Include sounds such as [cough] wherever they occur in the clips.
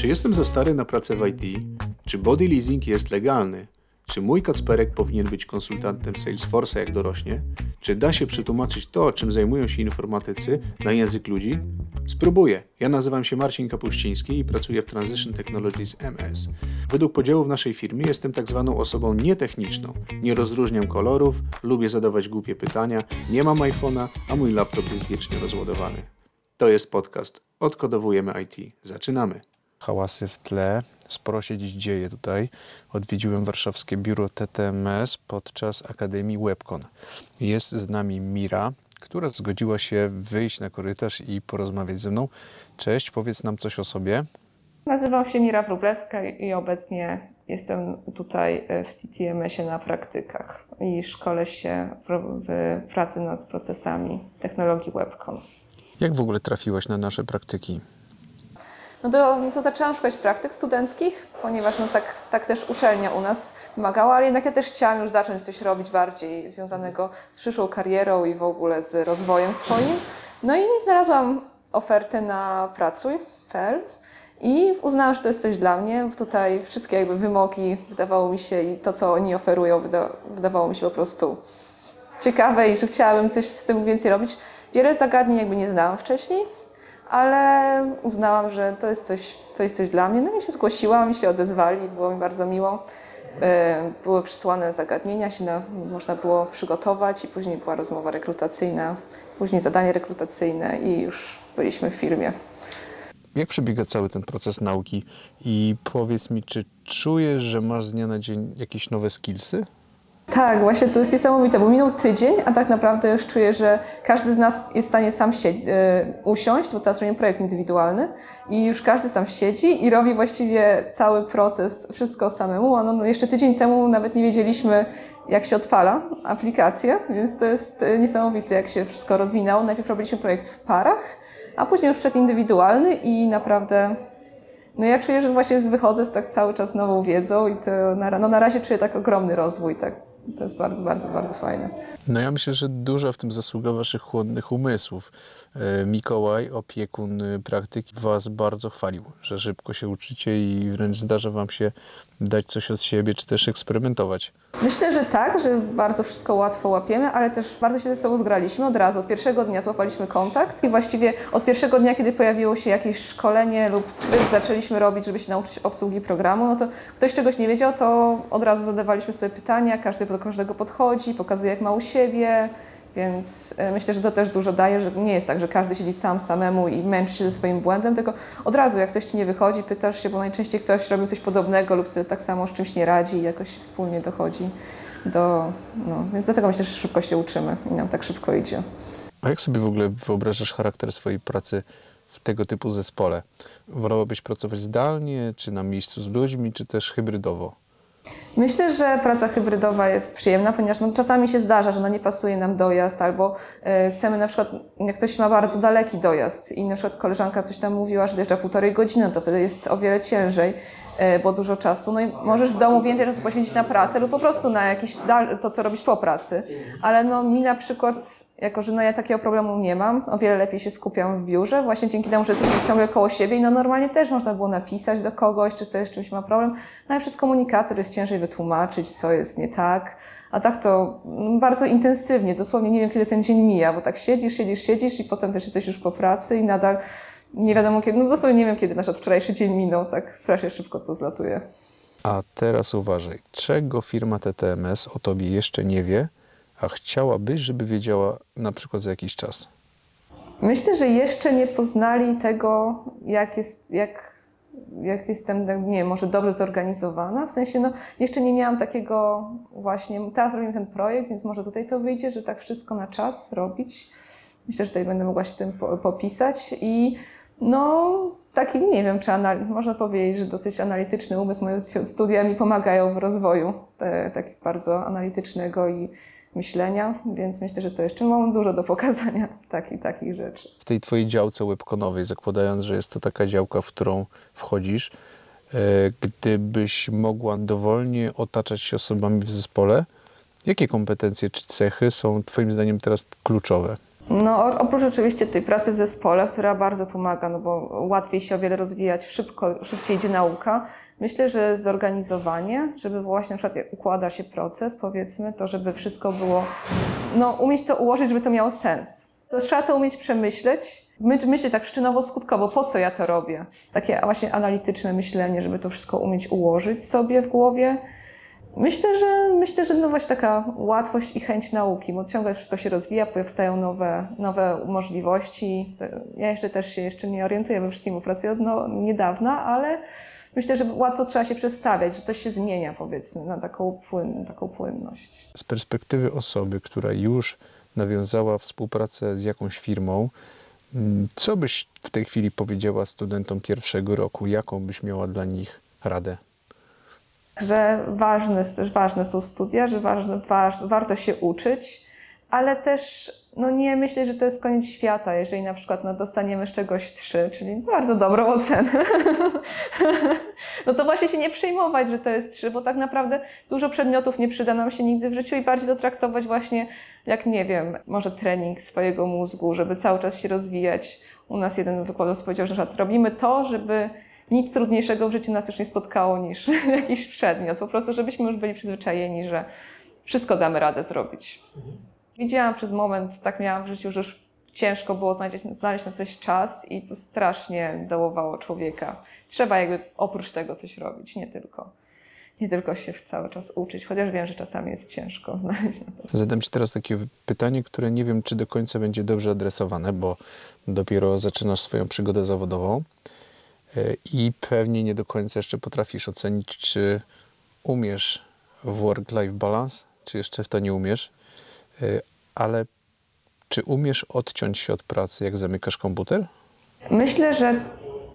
Czy jestem za stary na pracę w IT? Czy body leasing jest legalny? Czy mój Kacperek powinien być konsultantem Salesforce'a jak dorośnie? Czy da się przetłumaczyć to, czym zajmują się informatycy, na język ludzi? Spróbuję. Ja nazywam się Marcin Kapuściński i pracuję w Transition Technologies MS. Według podziału w naszej firmie jestem tak zwaną osobą nietechniczną. Nie rozróżniam kolorów, lubię zadawać głupie pytania, nie mam iPhone'a, a mój laptop jest wiecznie rozładowany. To jest podcast Odkodowujemy IT. Zaczynamy. Hałasy w tle, sporo się dziś dzieje tutaj. Odwiedziłem warszawskie biuro TTMS podczas Akademii Webcon. Jest z nami Mira, która zgodziła się wyjść na korytarz i porozmawiać ze mną. Cześć, powiedz nam coś o sobie. Nazywam się Mira Wróblewska i obecnie jestem tutaj w TTMS-ie na praktykach i szkolę się w, w pracy nad procesami technologii Webcon. Jak w ogóle trafiłaś na nasze praktyki? No to, to zaczęłam szukać praktyk studenckich, ponieważ no tak, tak też uczelnia u nas wymagała, ale jednak ja też chciałam już zacząć coś robić bardziej związanego z przyszłą karierą i w ogóle z rozwojem swoim. No i znalazłam ofertę na pracuj.pl i uznałam, że to jest coś dla mnie. Tutaj wszystkie jakby wymogi wydawało mi się i to, co oni oferują, wyda, wydawało mi się po prostu ciekawe i że chciałabym coś z tym więcej robić. Wiele zagadnień jakby nie znałam wcześniej, ale uznałam, że to jest coś, to jest coś dla mnie. No i się zgłosiłam i się odezwali, było mi bardzo miło. Były przysłane zagadnienia, się na, można było przygotować i później była rozmowa rekrutacyjna, później zadanie rekrutacyjne i już byliśmy w firmie. Jak przebiega cały ten proces nauki i powiedz mi, czy czujesz, że masz z dnia na dzień jakieś nowe skillsy? Tak, właśnie to jest niesamowite, bo minął tydzień, a tak naprawdę już czuję, że każdy z nas jest w stanie sam siedzi, usiąść, bo teraz robimy projekt indywidualny i już każdy sam siedzi i robi właściwie cały proces, wszystko samemu. A no, no jeszcze tydzień temu nawet nie wiedzieliśmy, jak się odpala aplikację, więc to jest niesamowite, jak się wszystko rozwinęło. Najpierw robiliśmy projekt w parach, a później już przed indywidualny i naprawdę no ja czuję, że właśnie wychodzę z tak cały czas nową wiedzą i to na, no na razie czuję tak ogromny rozwój, tak to jest bardzo, bardzo, bardzo fajne. No ja myślę, że duża w tym zasługa waszych chłodnych umysłów. Mikołaj, opiekun praktyki, was bardzo chwalił, że szybko się uczycie i wręcz zdarza wam się dać coś od siebie, czy też eksperymentować. Myślę, że tak, że bardzo wszystko łatwo łapiemy, ale też bardzo się ze sobą zgraliśmy od razu. Od pierwszego dnia złapaliśmy kontakt i właściwie od pierwszego dnia, kiedy pojawiło się jakieś szkolenie lub skrypt, zaczęliśmy robić, żeby się nauczyć obsługi programu, no to ktoś czegoś nie wiedział, to od razu zadawaliśmy sobie pytania, każdy do każdego podchodzi, pokazuje jak ma u siebie, więc myślę, że to też dużo daje, że nie jest tak, że każdy siedzi sam samemu i męczy się ze swoim błędem, tylko od razu jak coś ci nie wychodzi, pytasz się, bo najczęściej ktoś robi coś podobnego lub sobie tak samo z czymś nie radzi i jakoś wspólnie dochodzi do... No, więc dlatego myślę, że szybko się uczymy i nam tak szybko idzie. A jak sobie w ogóle wyobrażasz charakter swojej pracy w tego typu zespole? Wolałabyś pracować zdalnie, czy na miejscu z ludźmi, czy też hybrydowo? Myślę, że praca hybrydowa jest przyjemna, ponieważ no, czasami się zdarza, że no, nie pasuje nam dojazd, albo y, chcemy na przykład, jak ktoś ma bardzo daleki dojazd i na przykład koleżanka coś tam mówiła, że dojeżdża półtorej godziny, to wtedy jest o wiele ciężej, y, bo dużo czasu. No i możesz w domu więcej czasu poświęcić na pracę lub po prostu na jakieś to, co robisz po pracy. Ale no mi na przykład, jako że no ja takiego problemu nie mam, o wiele lepiej się skupiam w biurze, właśnie dzięki temu, że jesteśmy ciągle koło siebie i no normalnie też można było napisać do kogoś, czy sobie z czymś ma problem, no ale przez komunikator jest ciężej wytłumaczyć, co jest nie tak. A tak to bardzo intensywnie, dosłownie nie wiem, kiedy ten dzień mija, bo tak siedzisz, siedzisz, siedzisz i potem też jesteś już po pracy i nadal nie wiadomo kiedy, no dosłownie nie wiem, kiedy nasz wczorajszy dzień minął, tak strasznie szybko to zlatuje. A teraz uważaj, czego firma TTMS o tobie jeszcze nie wie, a chciałabyś, żeby wiedziała na przykład za jakiś czas? Myślę, że jeszcze nie poznali tego, jak jest, jak jak jestem, nie wiem, może dobrze zorganizowana. W sensie, no, jeszcze nie miałam takiego właśnie, teraz robimy ten projekt, więc może tutaj to wyjdzie, że tak wszystko na czas robić. Myślę, że tutaj będę mogła się tym popisać i no, taki, nie wiem, czy anal- można powiedzieć, że dosyć analityczny umysł, moje studia mi pomagają w rozwoju te, takiego bardzo analitycznego i myślenia, więc myślę, że to jeszcze mam dużo do pokazania [laughs] takich, takich rzeczy. W tej twojej działce webkonowej, zakładając, że jest to taka działka, w którą wchodzisz, gdybyś mogła dowolnie otaczać się osobami w zespole, jakie kompetencje czy cechy są twoim zdaniem teraz kluczowe? No, oprócz oczywiście tej pracy w zespole, która bardzo pomaga, no bo łatwiej się o wiele rozwijać, szybko, szybciej idzie nauka. Myślę, że zorganizowanie, żeby właśnie na przykład układa się proces, powiedzmy, to żeby wszystko było, no umieć to ułożyć, żeby to miało sens. To trzeba to umieć przemyśleć, my- myśleć tak przyczynowo-skutkowo, po co ja to robię. Takie właśnie analityczne myślenie, żeby to wszystko umieć ułożyć sobie w głowie. Myślę, że myślę, że no właśnie taka łatwość i chęć nauki, bo ciągle wszystko się rozwija, powstają nowe, nowe możliwości. Ja jeszcze też się jeszcze nie orientuję we wszystkim, bo pracuję od no, niedawna, ale myślę, że łatwo trzeba się przestawiać, że coś się zmienia powiedzmy na taką, płyn, taką płynność. Z perspektywy osoby, która już nawiązała współpracę z jakąś firmą, mm, co byś w tej chwili powiedziała studentom pierwszego roku? Jaką byś miała dla nich radę? Że ważne, ważne są studia, że ważne, waż, warto się uczyć, ale też no nie myślę, że to jest koniec świata, jeżeli na przykład no, dostaniemy z czegoś trzy, czyli bardzo dobrą ocenę. [laughs] no to właśnie się nie przejmować, że to jest trzy, bo tak naprawdę dużo przedmiotów nie przyda nam się nigdy w życiu i bardziej to traktować właśnie jak, nie wiem, może trening swojego mózgu, żeby cały czas się rozwijać. U nas jeden wykładowca powiedział, że robimy to, żeby nic trudniejszego w życiu nas już nie spotkało niż [laughs] jakiś przedmiot. Po prostu, żebyśmy już byli przyzwyczajeni, że wszystko damy radę zrobić. Widziałam przez moment, tak miałam w życiu, że już ciężko było znaleźć, znaleźć na coś czas i to strasznie dołowało człowieka. Trzeba jakby oprócz tego coś robić, nie tylko, nie tylko się cały czas uczyć, chociaż wiem, że czasami jest ciężko [laughs] znaleźć na to. Zadam Ci teraz takie pytanie, które nie wiem, czy do końca będzie dobrze adresowane, bo dopiero zaczynasz swoją przygodę zawodową i pewnie nie do końca jeszcze potrafisz ocenić, czy umiesz w work-life balance, czy jeszcze w to nie umiesz, Y, ale czy umiesz odciąć się od pracy, jak zamykasz komputer? Myślę, że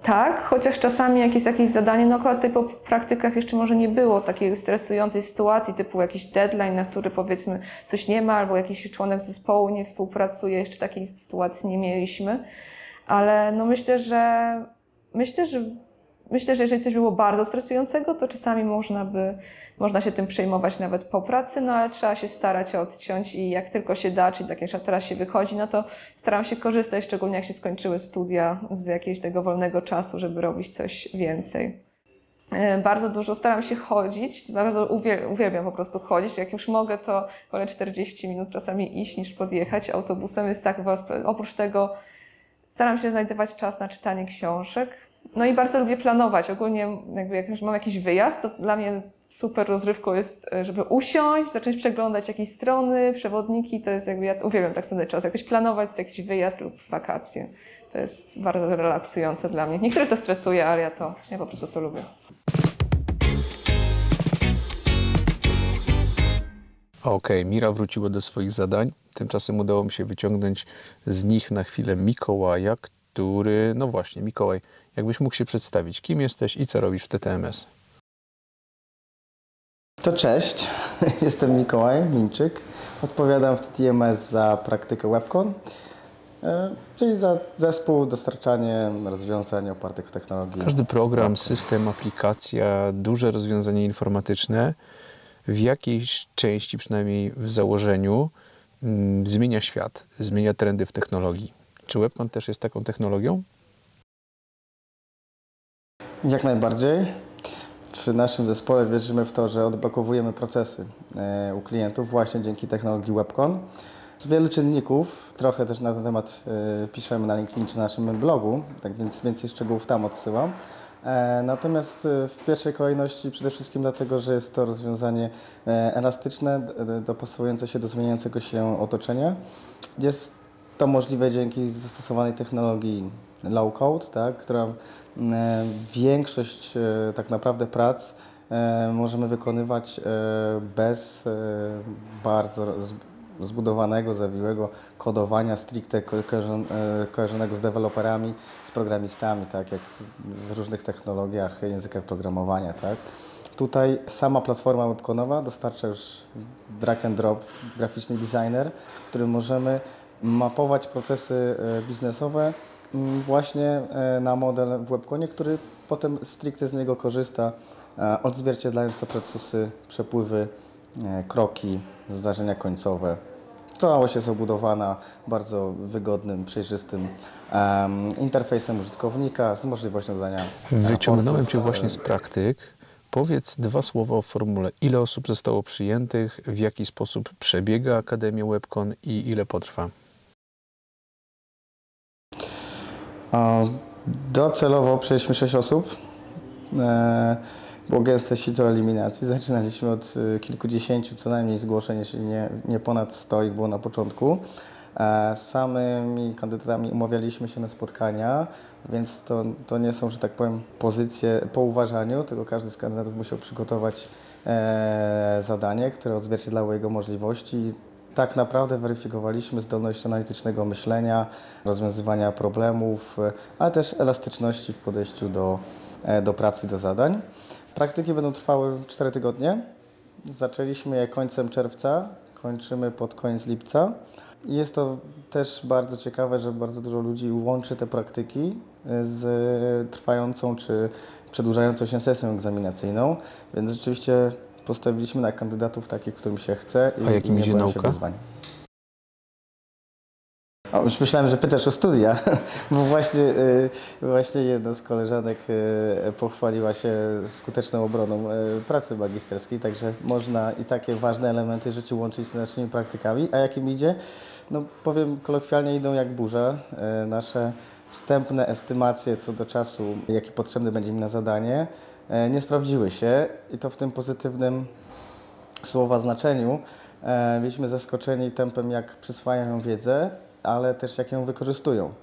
tak, chociaż czasami jak jest jakieś zadanie, no akurat po praktykach jeszcze może nie było takiej stresującej sytuacji, typu jakiś deadline, na który powiedzmy coś nie ma, albo jakiś członek zespołu nie współpracuje, jeszcze takiej sytuacji nie mieliśmy, ale no myślę, że myślę, że myślę, że jeżeli coś było bardzo stresującego, to czasami można by można się tym przejmować nawet po pracy, no ale trzeba się starać odciąć i jak tylko się da, czyli tak jak teraz się wychodzi, no to staram się korzystać, szczególnie jak się skończyły studia, z jakiegoś tego wolnego czasu, żeby robić coś więcej. E, Bardzo dużo staram się chodzić, bardzo uwiel- uwielbiam po prostu chodzić. Jak już mogę, to wolę 40 minut czasami iść niż podjechać autobusem. Jest tak, oprócz tego staram się znajdować czas na czytanie książek. No i bardzo lubię planować. Ogólnie jakby jak już mam jakiś wyjazd, to dla mnie super rozrywką jest, e, żeby usiąść, zacząć przeglądać jakieś strony, przewodniki. To jest jakby, ja uwielbiam tak spędzać czas, jakoś planować jakiś wyjazd lub wakacje. To jest bardzo relaksujące dla mnie. Niektórych to stresuje, ale ja to, ja po prostu to lubię. Okej, Mira wróciła do swoich zadań. Tymczasem udało mi się wyciągnąć z nich na chwilę Mikołaja, który, no właśnie, Mikołaj, jakbyś mógł się przedstawić, kim jesteś i co robisz w TTMS? To cześć, [laughs] jestem Mikołaj Minczyk. Odpowiadam w TTMS za praktykę WebCon, e, czyli za zespół, dostarczanie rozwiązań opartych w technologii. Każdy program, system, aplikacja, duże rozwiązanie informatyczne w jakiejś części, przynajmniej w założeniu, mm, zmienia świat, zmienia trendy w technologii. Czy Webcon też jest taką technologią? Jak najbardziej. W naszym zespole wierzymy w to, że odblokowujemy procesy e, u klientów właśnie dzięki technologii WebCon. Z wielu czynników, trochę też na ten temat e, piszemy na LinkedIn czy naszym blogu, tak więc więcej szczegółów tam odsyłam. E, Natomiast w pierwszej kolejności przede wszystkim dlatego, że jest to rozwiązanie elastyczne, dopasowujące się do zmieniającego się otoczenia. Jest to możliwe dzięki zastosowanej technologii low code, tak, która e, większość e, tak naprawdę prac e, możemy wykonywać bez bardzo zbudowanego, zawiłego kodowania stricte ko- kojarzon- kojarzonego z deweloperami, z programistami, tak jak w różnych technologiach, językach programowania, tak. Tutaj sama platforma webconowa dostarcza już drag and drop graficzny designer, w którym możemy mapować procesy e, biznesowe mm, właśnie e, na model w webconie, który potem stricte z niego korzysta, e, odzwierciedlając te procesy, przepływy, kroki, zdarzenia końcowe. Całość jest obudowana bardzo wygodnym, przejrzystym em, interfejsem użytkownika z możliwością dodania Wyciągnąłem Cię właśnie z praktyk. Powiedz dwa słowa o formule. Ile osób zostało przyjętych, w jaki sposób przebiega Akademia WebCon i ile potrwa? A Docelowo przyjęliśmy 6 osób. E, Było gęste sito eliminacji. Zaczynaliśmy od e, kilkudziesięciu co najmniej zgłoszeń, jeśli nie, nie ponad 100 ich było na początku. E, Z samymi kandydatami umawialiśmy się na spotkania, więc to, to nie są, że tak powiem, pozycje po uważaniu, tylko każdy z kandydatów musiał przygotować e, zadanie, które odzwierciedlało jego możliwości. Tak naprawdę weryfikowaliśmy zdolność analitycznego myślenia, rozwiązywania problemów, e, ale też elastyczności w podejściu do, e, do pracy, do zadań. Praktyki będą trwały 4 tygodnie. Zaczęliśmy je końcem czerwca, kończymy pod koniec lipca. Jest to też bardzo ciekawe, że bardzo dużo ludzi łączy te praktyki e, z trwającą czy przedłużającą się sesją egzaminacyjną, więc rzeczywiście postawiliśmy na kandydatów takich, którym się chce i, A jakim i idzie nauka? się wyzwań. O, już myślałem, że pytasz o studia, [laughs] bo właśnie, y, właśnie jedna z koleżanek y, pochwaliła się skuteczną obroną y, pracy magisterskiej, także można i takie ważne elementy życia łączyć z naszymi praktykami. A jakim idzie? No powiem kolokwialnie, idą jak burza. Nasze wstępne estymacje co do czasu, jaki potrzebny będzie im na zadanie, nie sprawdziły się i to w tym pozytywnym słowa znaczeniu. E, byliśmy zaskoczeni tempem, jak przyswajają wiedzę, ale też jak ją wykorzystują.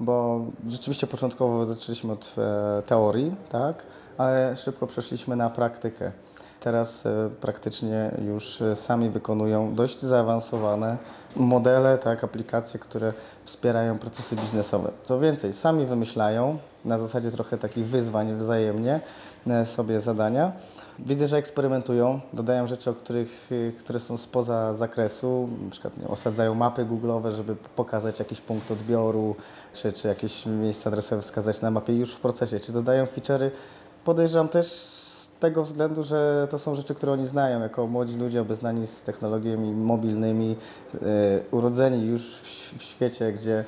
Bo rzeczywiście początkowo zaczęliśmy od e, teorii, tak, ale szybko przeszliśmy na praktykę. Teraz e, praktycznie już e, sami wykonują dość zaawansowane modele, tak, aplikacje, które wspierają procesy biznesowe. Co więcej, sami wymyślają na zasadzie trochę takich wyzwań wzajemnie e, sobie zadania. Widzę, że eksperymentują, dodają rzeczy, o których, y, które są spoza zakresu, na przykład nie, osadzają mapy google'owe, żeby pokazać jakiś punkt odbioru, czy, czy jakieś miejsce adresowe wskazać na mapie już w procesie, czy dodają feature'y. Podejrzewam też z tego względu, że to są rzeczy, które oni znają, jako młodzi ludzie obeznani z technologiami mobilnymi, y, urodzeni już w, w świecie, gdzie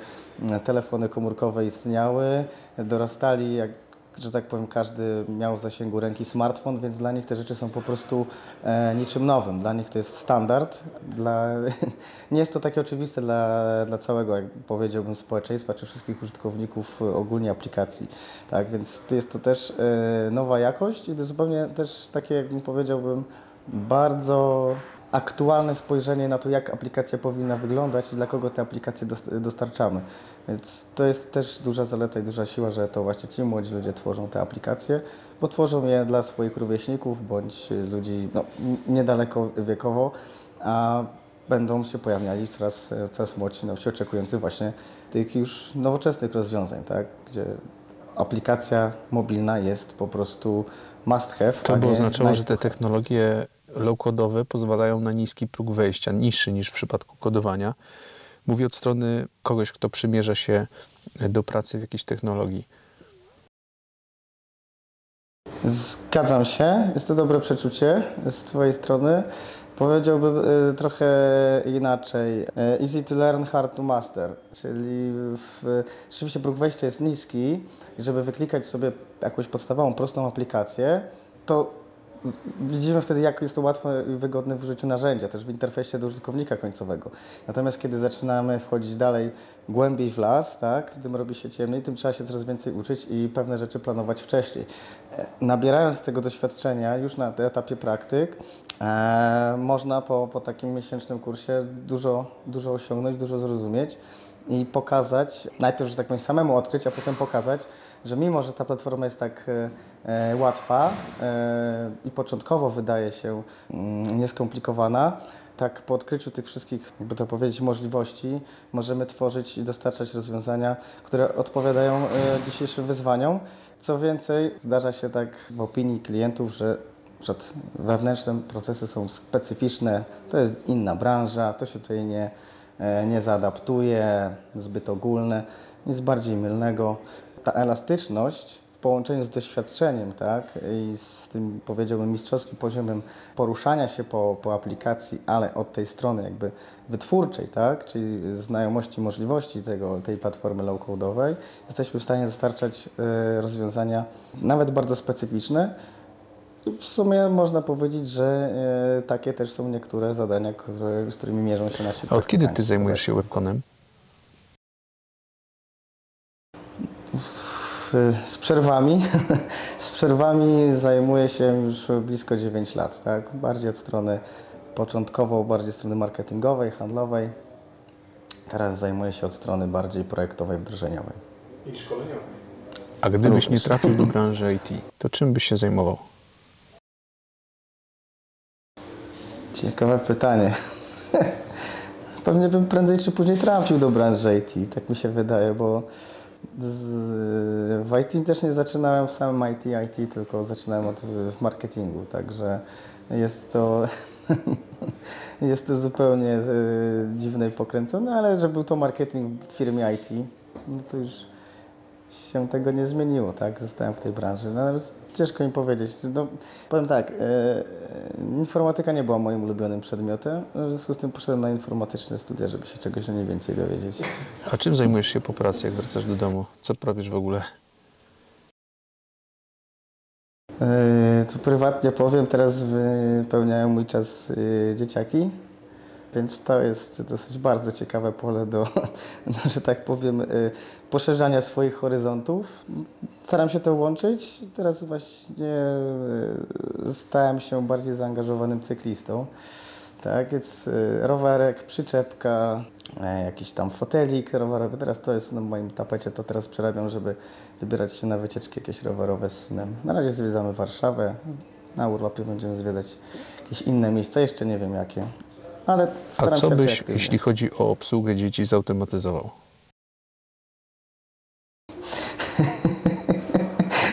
telefony komórkowe istniały, dorastali jak że tak powiem, każdy miał w zasięgu ręki smartfon, więc dla nich te rzeczy są po prostu e, niczym nowym. Dla nich to jest standard. Dla, [laughs] nie jest to takie oczywiste dla, dla całego, jak powiedziałbym, społeczeństwa czy wszystkich użytkowników e, ogólnie aplikacji. Tak, więc jest to też e, nowa jakość i to zupełnie też takie, jakbym powiedziałbym, bardzo aktualne spojrzenie na to, jak aplikacja powinna wyglądać i dla kogo te aplikacje dos- dostarczamy. Więc to jest też duża zaleta i duża siła, że to właśnie ci młodzi ludzie tworzą te aplikacje, bo tworzą je dla swoich rówieśników bądź ludzi no, niedaleko wiekowo, a będą się pojawiali coraz, coraz młodsi na wsi oczekujący właśnie tych już nowoczesnych rozwiązań, tak? gdzie aplikacja mobilna jest po prostu must have. To by oznaczało, że te technologie low-codowe pozwalają na niski próg wejścia, niższy niż w przypadku kodowania. Mówię od strony kogoś, kto przymierza się do pracy w jakiejś technologii. Zgadzam się, jest to dobre przeczucie z Twojej strony. Powiedziałbym y, trochę inaczej. Y, Easy to learn, hard to master. Czyli w, rzeczywiście próg wejścia jest niski i żeby wyklikać sobie jakąś podstawową, prostą aplikację, to widzimy wtedy, jak jest to łatwe i wygodne w użyciu narzędzia, też w interfejsie do użytkownika końcowego. Natomiast kiedy zaczynamy wchodzić dalej, głębiej w las, tak, tym robi się ciemniej, tym trzeba się coraz więcej uczyć i pewne rzeczy planować wcześniej. E, Nabierając tego doświadczenia już na etapie praktyk, e, można po, po takim miesięcznym kursie dużo, dużo osiągnąć, dużo zrozumieć i pokazać, najpierw, że tak powiem, samemu odkryć, a potem pokazać, że mimo, że ta platforma jest tak e, e, łatwa e, i początkowo wydaje się mm, nieskomplikowana, tak po odkryciu tych wszystkich, jakby to powiedzieć, możliwości, możemy tworzyć i dostarczać rozwiązania, które odpowiadają e, dzisiejszym wyzwaniom. Co więcej, zdarza się tak w opinii klientów, że że wewnętrzne procesy są specyficzne, to jest inna branża, to się tutaj nie, e, nie zaadaptuje, zbyt ogólne, nic bardziej mylnego. Ta elastyczność w połączeniu z doświadczeniem, tak, i z tym powiedziałbym mistrzowskim poziomem poruszania się po, po aplikacji, ale od tej strony jakby wytwórczej, tak, czyli znajomości możliwości tego, tej platformy low-codowej, jesteśmy w stanie dostarczać e, rozwiązania nawet bardzo specyficzne. W sumie można powiedzieć, że e, takie też są niektóre zadania, które, z którymi mierzą się nasi A od kiedy ty zajmujesz się webconem? Z przerwami. [laughs] Z przerwami zajmuję się już blisko 9 lat, tak? Bardziej od strony początkowo, bardziej od strony marketingowej, handlowej. Teraz zajmuję się od strony bardziej projektowej, wdrożeniowej. I szkoleniowej. A gdybyś nie Również. trafił do [laughs] branży IT, to czym byś się zajmował? Ciekawe pytanie. [laughs] Pewnie bym prędzej czy później trafił do branży IT, tak mi się wydaje, bo w IT też nie zaczynałem w samym IT, IT, tylko zaczynałem od, w marketingu, także jest to, [laughs] jest to zupełnie e, dziwne i pokręcone, ale że był to marketing w firmie IT, no to już się tego nie zmieniło, tak? Zostałem w tej branży. No, ale ciężko mi powiedzieć. No, powiem tak, e, informatyka nie była moim ulubionym przedmiotem, w związku z tym poszedłem na informatyczne studia, żeby się czegoś o niej więcej dowiedzieć. A czym zajmujesz się po pracy, jak wracasz do domu? Co robisz w ogóle? E, Tu prywatnie powiem, teraz wypełniają mój czas e, dzieciaki, więc to jest dosyć bardzo ciekawe pole do, [laughs] no, że tak powiem, e, poszerzania swoich horyzontów. Staram się to łączyć. Teraz właśnie e, stałem się bardziej zaangażowanym cyklistą. Tak, więc e, rowerek, przyczepka, e, jakiś tam fotelik rowerowy. Teraz to jest na moim tapecie, to teraz przerabiam, żeby wybierać się na wycieczki jakieś rowerowe z synem. Na razie zwiedzamy Warszawę. Na urlopie będziemy zwiedzać jakieś inne miejsca, jeszcze nie wiem jakie. Ale A staram co się być byś, aktywny. jeśli chodzi o obsługę dzieci, zautomatyzował? [laughs]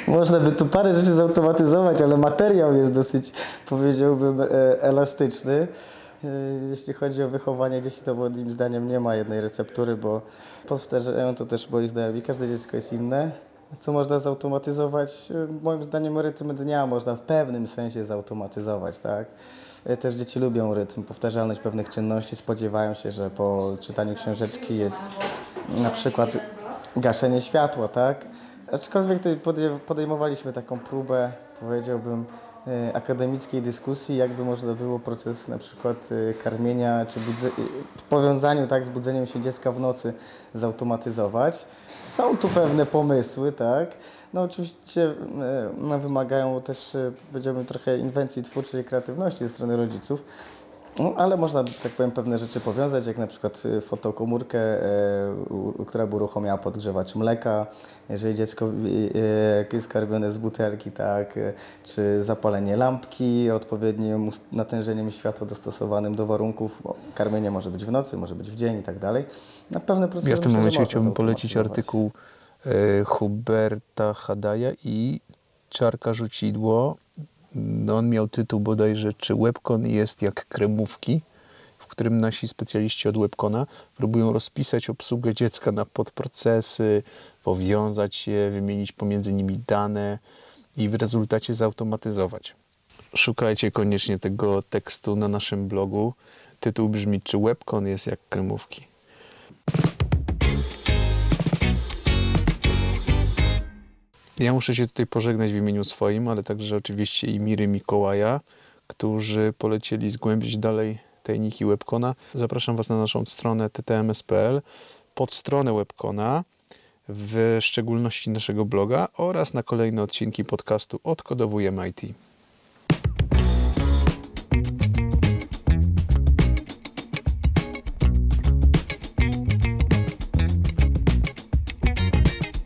Można by tu parę rzeczy zautomatyzować, ale materiał jest dosyć, powiedziałbym, e, elastyczny. E, Jeśli chodzi o wychowanie dzieci, to moim zdaniem nie ma jednej receptury, bo powtarzają to też moi znajomi, każde dziecko jest inne. Co można zautomatyzować? E, Moim zdaniem rytm dnia można w pewnym sensie zautomatyzować, tak? E, Też dzieci lubią rytm, powtarzalność pewnych czynności, spodziewają się, że po czytaniu książeczki jest na przykład gaszenie światła, tak? Aczkolwiek podejmowaliśmy taką próbę, powiedziałbym, akademickiej dyskusji, jakby można było proces na przykład e, karmienia czy e, w powiązaniu tak, z budzeniem się dziecka w nocy zautomatyzować. Są tu pewne pomysły, tak? No oczywiście e, no, wymagają też, e, powiedziałbym, trochę inwencji twórczej i kreatywności ze strony rodziców. No, ale można, tak powiem, pewne rzeczy powiązać, jak na przykład y, fotokomórkę, u- która by uruchomiała podgrzewacz mleka, jeżeli dziecko y, y, jest karmione z butelki, tak, y, czy zapalenie lampki, odpowiednim natężeniem światła dostosowanym do warunków. Bo karmienie może być w nocy, może być w dzień i tak dalej. Na pewne procesy Ja w tym momencie chciałbym polecić artykuł Huberta Hadaja i Czarka Rzucidło. No, on miał tytuł bodajże, czy webcon jest jak kremówki, w którym nasi specjaliści od webcona próbują rozpisać obsługę dziecka na podprocesy, powiązać je, wymienić pomiędzy nimi dane i w rezultacie zautomatyzować. Szukajcie koniecznie tego tekstu na naszym blogu. Tytuł brzmi, czy webcon jest jak kremówki. Ja muszę się tutaj pożegnać w imieniu swoim, ale także oczywiście i Miry Mikołaja, którzy polecieli zgłębić dalej tajniki Webcona. Zapraszam Was na naszą stronę ttms.pl, pod stronę Webcona, w szczególności naszego bloga oraz na kolejne odcinki podcastu Odkodowujemy IT.